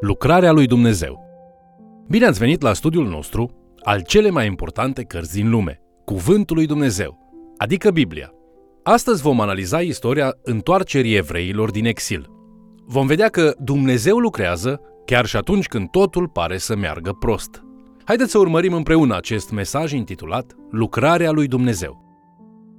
Lucrarea lui Dumnezeu. Bine ați venit la studiul nostru al cele mai importante cărți din lume, Cuvântul lui Dumnezeu, adică Biblia. Astăzi vom analiza istoria întoarcerii evreilor din exil. Vom vedea că Dumnezeu lucrează chiar și atunci când totul pare să meargă prost. Haideți să urmărim împreună acest mesaj intitulat Lucrarea lui Dumnezeu.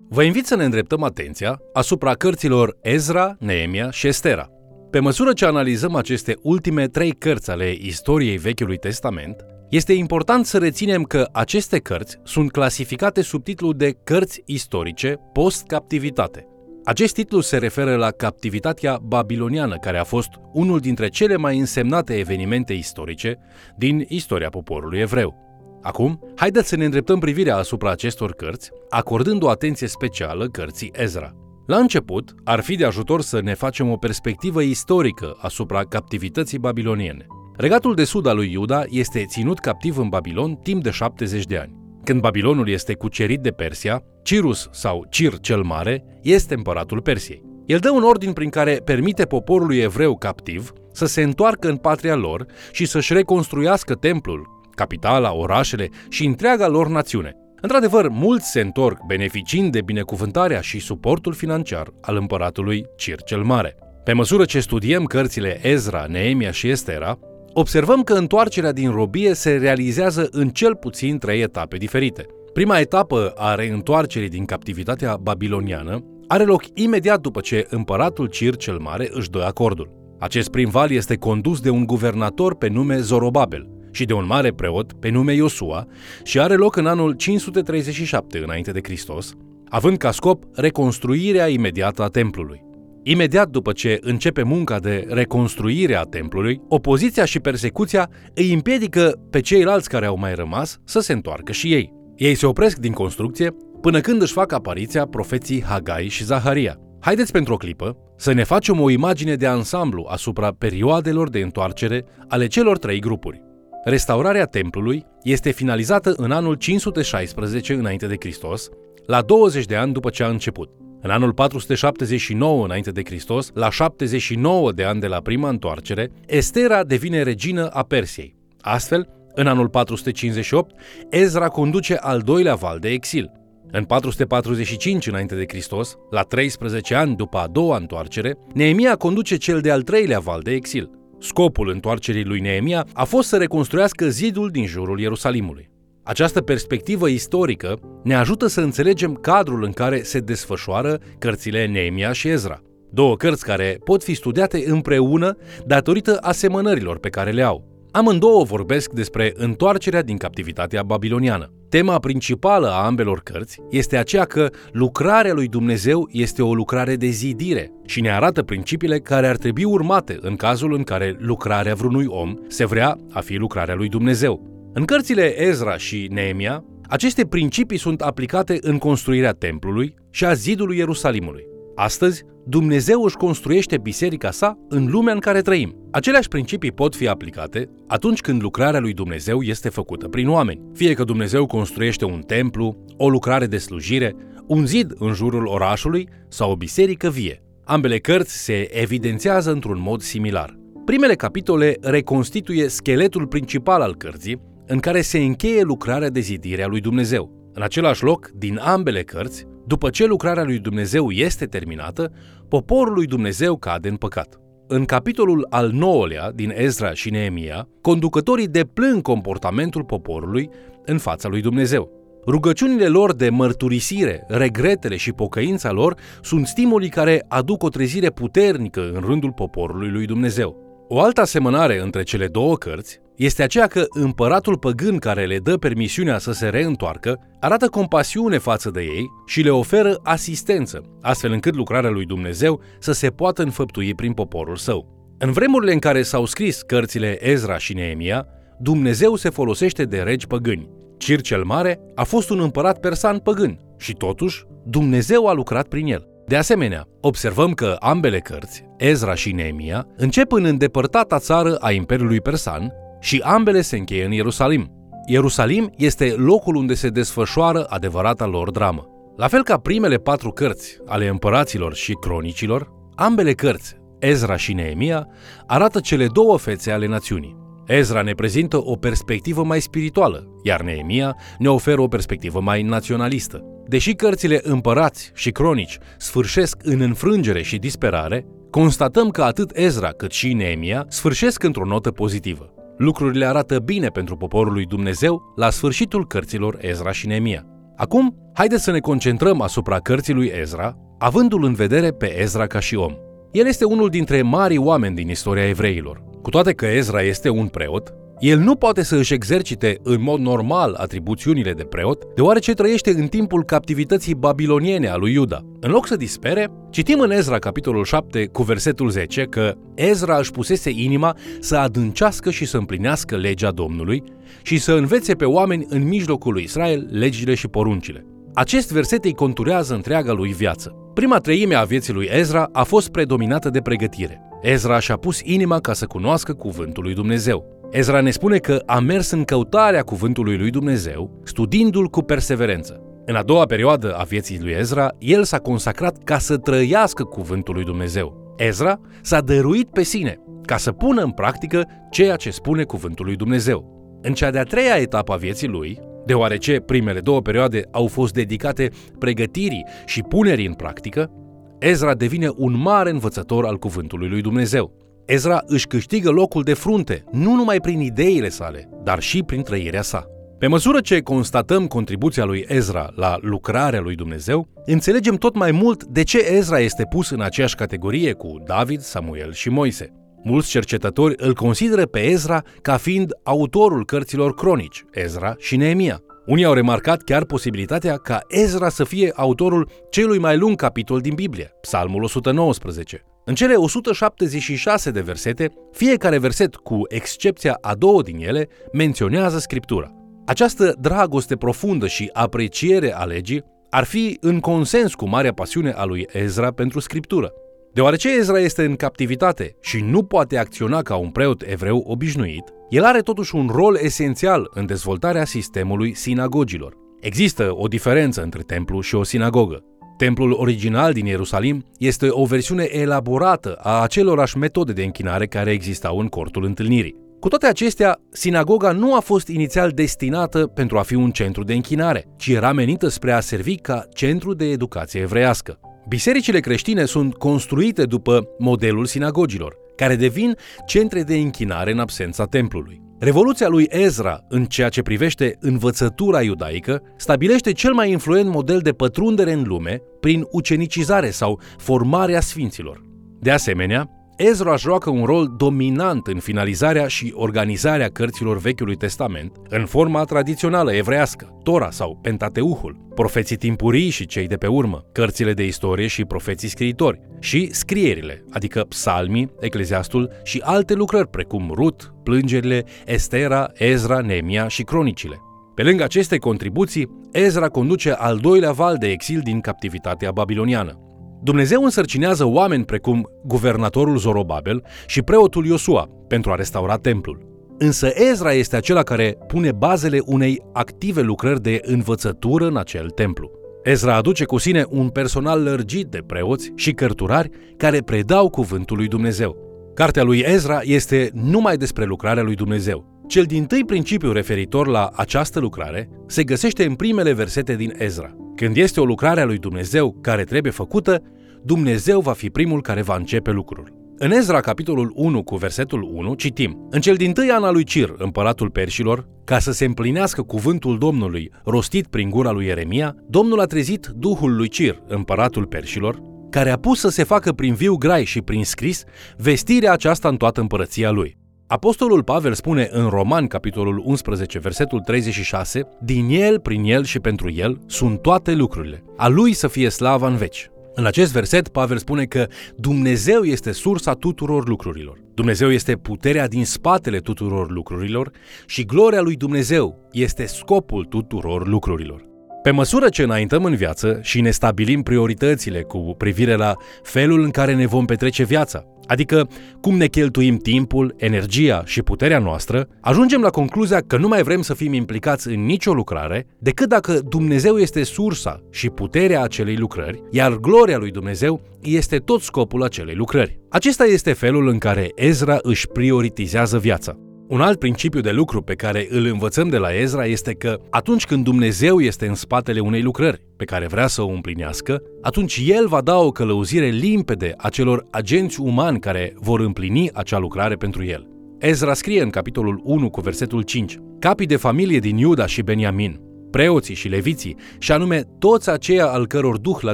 Vă invit să ne îndreptăm atenția asupra cărților Ezra, Neemia și Estera – pe măsură ce analizăm aceste ultime trei cărți ale istoriei Vechiului Testament, este important să reținem că aceste cărți sunt clasificate sub titlul de cărți istorice post-captivitate. Acest titlu se referă la captivitatea babiloniană, care a fost unul dintre cele mai însemnate evenimente istorice din istoria poporului evreu. Acum, haideți să ne îndreptăm privirea asupra acestor cărți, acordând o atenție specială cărții Ezra. La început, ar fi de ajutor să ne facem o perspectivă istorică asupra captivității babiloniene. Regatul de sud al lui Iuda este ținut captiv în Babilon timp de 70 de ani. Când Babilonul este cucerit de Persia, Cirus sau Cir cel Mare este împăratul Persiei. El dă un ordin prin care permite poporului evreu captiv să se întoarcă în patria lor și să-și reconstruiască templul, capitala, orașele și întreaga lor națiune. Într-adevăr, mulți se întorc beneficiind de binecuvântarea și suportul financiar al împăratului Cir cel Mare. Pe măsură ce studiem cărțile Ezra, Neemia și Estera, observăm că întoarcerea din robie se realizează în cel puțin trei etape diferite. Prima etapă a reîntoarcerii din captivitatea babiloniană are loc imediat după ce împăratul Cir cel Mare își dă acordul. Acest prim val este condus de un guvernator pe nume Zorobabel, și de un mare preot pe nume Iosua și are loc în anul 537 înainte de Hristos, având ca scop reconstruirea imediată a templului. Imediat după ce începe munca de reconstruire a templului, opoziția și persecuția îi împiedică pe ceilalți care au mai rămas să se întoarcă și ei. Ei se opresc din construcție până când își fac apariția profeții Hagai și Zaharia. Haideți pentru o clipă să ne facem o imagine de ansamblu asupra perioadelor de întoarcere ale celor trei grupuri. Restaurarea templului este finalizată în anul 516 înainte de Hristos, la 20 de ani după ce a început. În anul 479 înainte de Hristos, la 79 de ani de la prima întoarcere, Estera devine regină a Persiei. Astfel, în anul 458, Ezra conduce al doilea val de exil. În 445 înainte de Hristos, la 13 ani după a doua întoarcere, Neemia conduce cel de-al treilea val de exil. Scopul întoarcerii lui Neemia a fost să reconstruiască zidul din jurul Ierusalimului. Această perspectivă istorică ne ajută să înțelegem cadrul în care se desfășoară cărțile Neemia și Ezra. Două cărți care pot fi studiate împreună datorită asemănărilor pe care le au. Amândouă vorbesc despre întoarcerea din captivitatea babiloniană. Tema principală a ambelor cărți este aceea că lucrarea lui Dumnezeu este o lucrare de zidire și ne arată principiile care ar trebui urmate în cazul în care lucrarea vreunui om se vrea a fi lucrarea lui Dumnezeu. În cărțile Ezra și Neemia, aceste principii sunt aplicate în construirea templului și a zidului Ierusalimului. Astăzi, Dumnezeu își construiește biserica sa în lumea în care trăim. Aceleași principii pot fi aplicate atunci când lucrarea lui Dumnezeu este făcută prin oameni. Fie că Dumnezeu construiește un templu, o lucrare de slujire, un zid în jurul orașului sau o biserică vie. Ambele cărți se evidențiază într-un mod similar. Primele capitole reconstituie scheletul principal al cărții, în care se încheie lucrarea de zidire a lui Dumnezeu. În același loc, din ambele cărți, după ce lucrarea lui Dumnezeu este terminată, poporul lui Dumnezeu cade în păcat. În capitolul al nouălea din Ezra și Neemia, conducătorii deplâng comportamentul poporului în fața lui Dumnezeu. Rugăciunile lor de mărturisire, regretele și pocăința lor sunt stimuli care aduc o trezire puternică în rândul poporului lui Dumnezeu. O altă asemănare între cele două cărți este aceea că împăratul păgân care le dă permisiunea să se reîntoarcă arată compasiune față de ei și le oferă asistență, astfel încât lucrarea lui Dumnezeu să se poată înfăptui prin poporul său. În vremurile în care s-au scris cărțile Ezra și Neemia, Dumnezeu se folosește de regi păgâni. Cir cel Mare a fost un împărat persan păgân și totuși Dumnezeu a lucrat prin el. De asemenea, observăm că ambele cărți, Ezra și Neemia, încep în îndepărtata țară a Imperiului Persan și ambele se încheie în Ierusalim. Ierusalim este locul unde se desfășoară adevărata lor dramă. La fel ca primele patru cărți ale împăraților și cronicilor, ambele cărți, Ezra și Neemia, arată cele două fețe ale națiunii. Ezra ne prezintă o perspectivă mai spirituală, iar Neemia ne oferă o perspectivă mai naționalistă. Deși cărțile împărați și cronici sfârșesc în înfrângere și disperare, constatăm că atât Ezra cât și Neemia sfârșesc într-o notă pozitivă. Lucrurile arată bine pentru poporul lui Dumnezeu la sfârșitul cărților Ezra și Neemia. Acum, haideți să ne concentrăm asupra cărții lui Ezra, avându-l în vedere pe Ezra ca și om. El este unul dintre marii oameni din istoria evreilor. Cu toate că Ezra este un preot, el nu poate să își exercite în mod normal atribuțiunile de preot, deoarece trăiește în timpul captivității babiloniene a lui Iuda. În loc să dispere, citim în Ezra capitolul 7 cu versetul 10 că Ezra își pusese inima să adâncească și să împlinească legea Domnului și să învețe pe oameni în mijlocul lui Israel legile și poruncile. Acest verset îi conturează întreaga lui viață. Prima treime a vieții lui Ezra a fost predominată de pregătire. Ezra și-a pus inima ca să cunoască cuvântul lui Dumnezeu. Ezra ne spune că a mers în căutarea cuvântului lui Dumnezeu, studiindu-l cu perseverență. În a doua perioadă a vieții lui Ezra, el s-a consacrat ca să trăiască cuvântul lui Dumnezeu. Ezra s-a dăruit pe sine ca să pună în practică ceea ce spune cuvântul lui Dumnezeu. În cea de-a treia etapă a vieții lui, deoarece primele două perioade au fost dedicate pregătirii și punerii în practică, Ezra devine un mare învățător al cuvântului lui Dumnezeu. Ezra își câștigă locul de frunte, nu numai prin ideile sale, dar și prin trăirea sa. Pe măsură ce constatăm contribuția lui Ezra la lucrarea lui Dumnezeu, înțelegem tot mai mult de ce Ezra este pus în aceeași categorie cu David, Samuel și Moise. Mulți cercetători îl consideră pe Ezra ca fiind autorul cărților cronici, Ezra și Neemia. Unii au remarcat chiar posibilitatea ca Ezra să fie autorul celui mai lung capitol din Biblie, Psalmul 119. În cele 176 de versete, fiecare verset, cu excepția a două din ele, menționează Scriptura. Această dragoste profundă și apreciere a legii ar fi în consens cu marea pasiune a lui Ezra pentru Scriptură. Deoarece Ezra este în captivitate și nu poate acționa ca un preot evreu obișnuit, el are totuși un rol esențial în dezvoltarea sistemului sinagogilor. Există o diferență între templu și o sinagogă. Templul original din Ierusalim este o versiune elaborată a acelorași metode de închinare care existau în cortul întâlnirii. Cu toate acestea, sinagoga nu a fost inițial destinată pentru a fi un centru de închinare, ci era menită spre a servi ca centru de educație evreiască. Bisericile creștine sunt construite după modelul sinagogilor, care devin centre de închinare în absența templului. Revoluția lui Ezra, în ceea ce privește învățătura iudaică, stabilește cel mai influent model de pătrundere în lume prin ucenicizare sau formarea sfinților. De asemenea, Ezra joacă un rol dominant în finalizarea și organizarea cărților Vechiului Testament în forma tradițională evrească, Tora sau Pentateuhul, profeții timpurii și cei de pe urmă, cărțile de istorie și profeții scriitori, și scrierile, adică psalmii, ecleziastul și alte lucrări precum Rut, plângerile, Estera, Ezra, Nemia și cronicile. Pe lângă aceste contribuții, Ezra conduce al doilea val de exil din captivitatea babiloniană. Dumnezeu însărcinează oameni precum guvernatorul Zorobabel și preotul Iosua pentru a restaura templul. Însă Ezra este acela care pune bazele unei active lucrări de învățătură în acel templu. Ezra aduce cu sine un personal lărgit de preoți și cărturari care predau cuvântul lui Dumnezeu. Cartea lui Ezra este numai despre lucrarea lui Dumnezeu. Cel din tâi principiu referitor la această lucrare se găsește în primele versete din Ezra. Când este o lucrare a lui Dumnezeu care trebuie făcută, Dumnezeu va fi primul care va începe lucrul. În Ezra, capitolul 1, cu versetul 1, citim În cel din tâi an al lui Cir, împăratul perșilor, ca să se împlinească cuvântul Domnului rostit prin gura lui Ieremia, Domnul a trezit Duhul lui Cir, împăratul perșilor, care a pus să se facă prin viu grai și prin scris vestirea aceasta în toată împărăția lui. Apostolul Pavel spune în Roman, capitolul 11, versetul 36, Din el, prin el și pentru el sunt toate lucrurile. A lui să fie slava în veci. În acest verset, Pavel spune că Dumnezeu este sursa tuturor lucrurilor. Dumnezeu este puterea din spatele tuturor lucrurilor și gloria lui Dumnezeu este scopul tuturor lucrurilor. Pe măsură ce înaintăm în viață și ne stabilim prioritățile cu privire la felul în care ne vom petrece viața, adică cum ne cheltuim timpul, energia și puterea noastră, ajungem la concluzia că nu mai vrem să fim implicați în nicio lucrare decât dacă Dumnezeu este sursa și puterea acelei lucrări, iar gloria lui Dumnezeu este tot scopul acelei lucrări. Acesta este felul în care Ezra își prioritizează viața. Un alt principiu de lucru pe care îl învățăm de la Ezra este că atunci când Dumnezeu este în spatele unei lucrări pe care vrea să o împlinească, atunci El va da o călăuzire limpede acelor agenți umani care vor împlini acea lucrare pentru El. Ezra scrie în capitolul 1 cu versetul 5 Capii de familie din Iuda și Beniamin, preoții și leviții, și anume toți aceia al căror duh l-a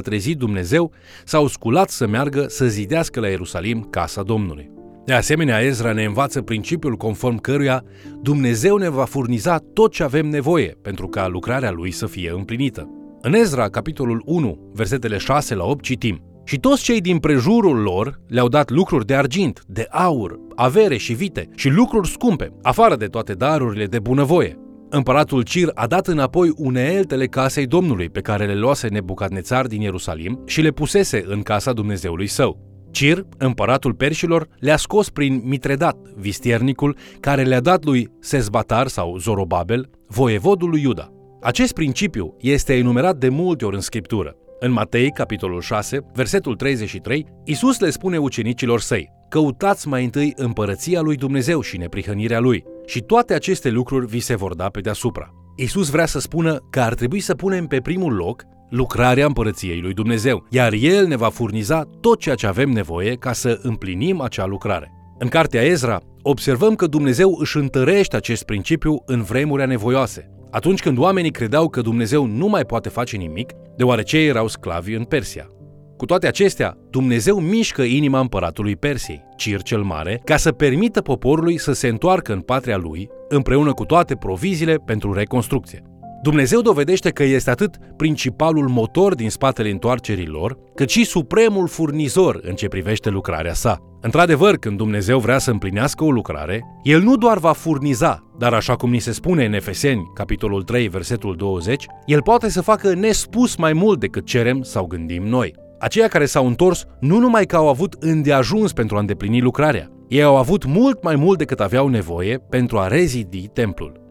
trezit Dumnezeu, s-au sculat să meargă să zidească la Ierusalim casa Domnului. De asemenea, Ezra ne învață principiul conform căruia Dumnezeu ne va furniza tot ce avem nevoie pentru ca lucrarea lui să fie împlinită. În Ezra, capitolul 1, versetele 6 la 8, citim Și toți cei din prejurul lor le-au dat lucruri de argint, de aur, avere și vite și lucruri scumpe, afară de toate darurile de bunăvoie. Împăratul Cir a dat înapoi uneeltele casei Domnului pe care le luase Nebucadnețar din Ierusalim și le pusese în casa Dumnezeului său. Cir, împăratul perșilor, le-a scos prin Mitredat, vistiernicul, care le-a dat lui Sesbatar sau Zorobabel, voievodul lui Iuda. Acest principiu este enumerat de multe ori în Scriptură. În Matei, capitolul 6, versetul 33, Isus le spune ucenicilor săi, Căutați mai întâi împărăția lui Dumnezeu și neprihănirea lui, și toate aceste lucruri vi se vor da pe deasupra. Isus vrea să spună că ar trebui să punem pe primul loc lucrarea împărăției lui Dumnezeu, iar El ne va furniza tot ceea ce avem nevoie ca să împlinim acea lucrare. În cartea Ezra, observăm că Dumnezeu își întărește acest principiu în vremuri anevoioase, atunci când oamenii credeau că Dumnezeu nu mai poate face nimic, deoarece erau sclavi în Persia. Cu toate acestea, Dumnezeu mișcă inima împăratului Persiei, Cir cel Mare, ca să permită poporului să se întoarcă în patria lui, împreună cu toate provizile pentru reconstrucție. Dumnezeu dovedește că este atât principalul motor din spatele întoarcerii lor, cât și supremul furnizor în ce privește lucrarea sa. Într-adevăr, când Dumnezeu vrea să împlinească o lucrare, El nu doar va furniza, dar așa cum ni se spune în Efeseni, capitolul 3, versetul 20, El poate să facă nespus mai mult decât cerem sau gândim noi. Aceia care s-au întors nu numai că au avut îndeajuns pentru a îndeplini lucrarea, ei au avut mult mai mult decât aveau nevoie pentru a rezidi templul.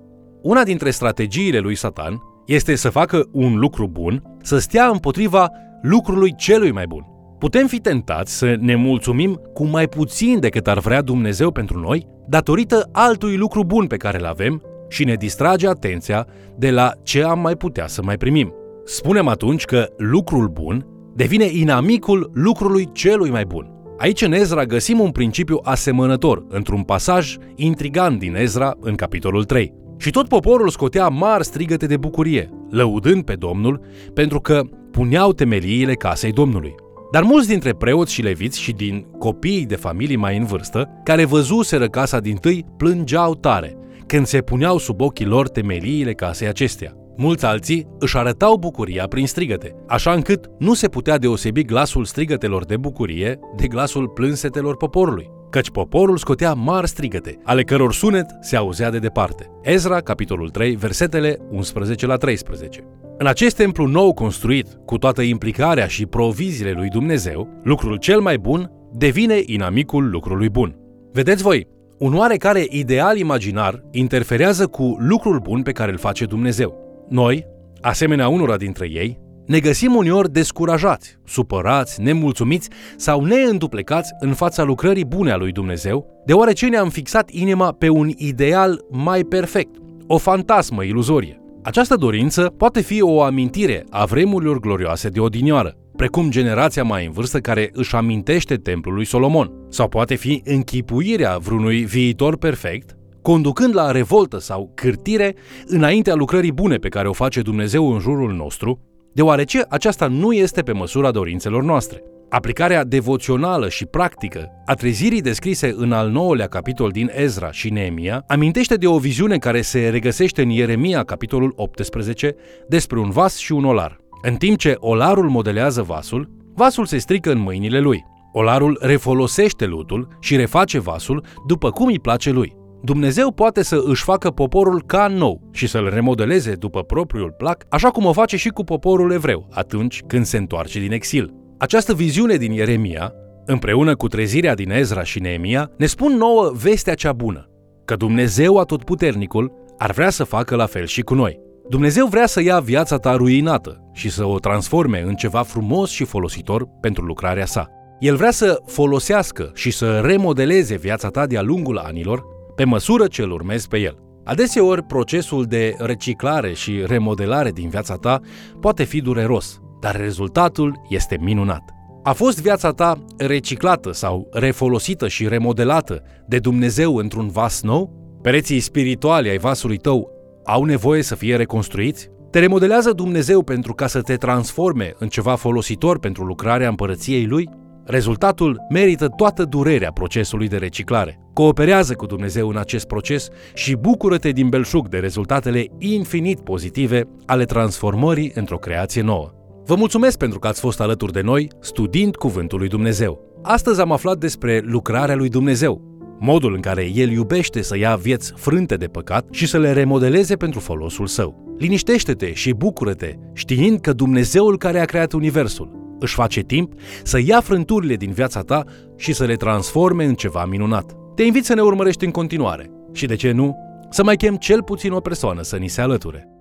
Una dintre strategiile lui Satan este să facă un lucru bun, să stea împotriva lucrului celui mai bun. Putem fi tentați să ne mulțumim cu mai puțin decât ar vrea Dumnezeu pentru noi, datorită altui lucru bun pe care îl avem și ne distrage atenția de la ce am mai putea să mai primim. Spunem atunci că lucrul bun devine inamicul lucrului celui mai bun. Aici în Ezra găsim un principiu asemănător într-un pasaj intrigant din Ezra în capitolul 3. Și tot poporul scotea mari strigăte de bucurie, lăudând pe Domnul, pentru că puneau temeliile casei Domnului. Dar mulți dintre preoți și leviți și din copiii de familii mai în vârstă, care văzuseră casa din tâi, plângeau tare, când se puneau sub ochii lor temeliile casei acestea. Mulți alții își arătau bucuria prin strigăte, așa încât nu se putea deosebi glasul strigătelor de bucurie de glasul plânsetelor poporului căci poporul scotea mari strigăte, ale căror sunet se auzea de departe. Ezra, capitolul 3, versetele 11 la 13. În acest templu nou construit, cu toată implicarea și proviziile lui Dumnezeu, lucrul cel mai bun devine inamicul lucrului bun. Vedeți voi, un oarecare ideal imaginar interferează cu lucrul bun pe care îl face Dumnezeu. Noi, asemenea unora dintre ei, ne găsim uneori descurajați, supărați, nemulțumiți sau neînduplecați în fața lucrării bune a lui Dumnezeu, deoarece ne-am fixat inima pe un ideal mai perfect, o fantasmă iluzorie. Această dorință poate fi o amintire a vremurilor glorioase de odinioară, precum generația mai în vârstă care își amintește templul lui Solomon, sau poate fi închipuirea vreunui viitor perfect, conducând la revoltă sau cârtire înaintea lucrării bune pe care o face Dumnezeu în jurul nostru, deoarece aceasta nu este pe măsura dorințelor noastre. Aplicarea devoțională și practică a trezirii descrise în al nouălea capitol din Ezra și Neemia amintește de o viziune care se regăsește în Ieremia, capitolul 18, despre un vas și un olar. În timp ce olarul modelează vasul, vasul se strică în mâinile lui. Olarul refolosește lutul și reface vasul după cum îi place lui. Dumnezeu poate să își facă poporul ca nou și să-l remodeleze după propriul plac, așa cum o face și cu poporul evreu atunci când se întoarce din exil. Această viziune din Ieremia împreună cu trezirea din Ezra și Neemia, ne spun nouă vestea cea bună, că Dumnezeu Atotputernicul ar vrea să facă la fel și cu noi. Dumnezeu vrea să ia viața ta ruinată și să o transforme în ceva frumos și folositor pentru lucrarea sa. El vrea să folosească și să remodeleze viața ta de-a lungul anilor, pe măsură ce îl urmezi pe el. Adeseori, procesul de reciclare și remodelare din viața ta poate fi dureros, dar rezultatul este minunat. A fost viața ta reciclată sau refolosită și remodelată de Dumnezeu într-un vas nou? Pereții spirituali ai vasului tău au nevoie să fie reconstruiți? Te remodelează Dumnezeu pentru ca să te transforme în ceva folositor pentru lucrarea împărăției Lui? Rezultatul merită toată durerea procesului de reciclare. Cooperează cu Dumnezeu în acest proces și bucură-te din belșug de rezultatele infinit pozitive ale transformării într-o creație nouă. Vă mulțumesc pentru că ați fost alături de noi studiind Cuvântul lui Dumnezeu. Astăzi am aflat despre lucrarea lui Dumnezeu, modul în care El iubește să ia vieți frânte de păcat și să le remodeleze pentru folosul său. Liniștește-te și bucură-te, știind că Dumnezeul care a creat Universul își face timp să ia frânturile din viața ta și să le transforme în ceva minunat. Te invit să ne urmărești în continuare și, de ce nu, să mai chem cel puțin o persoană să ni se alăture.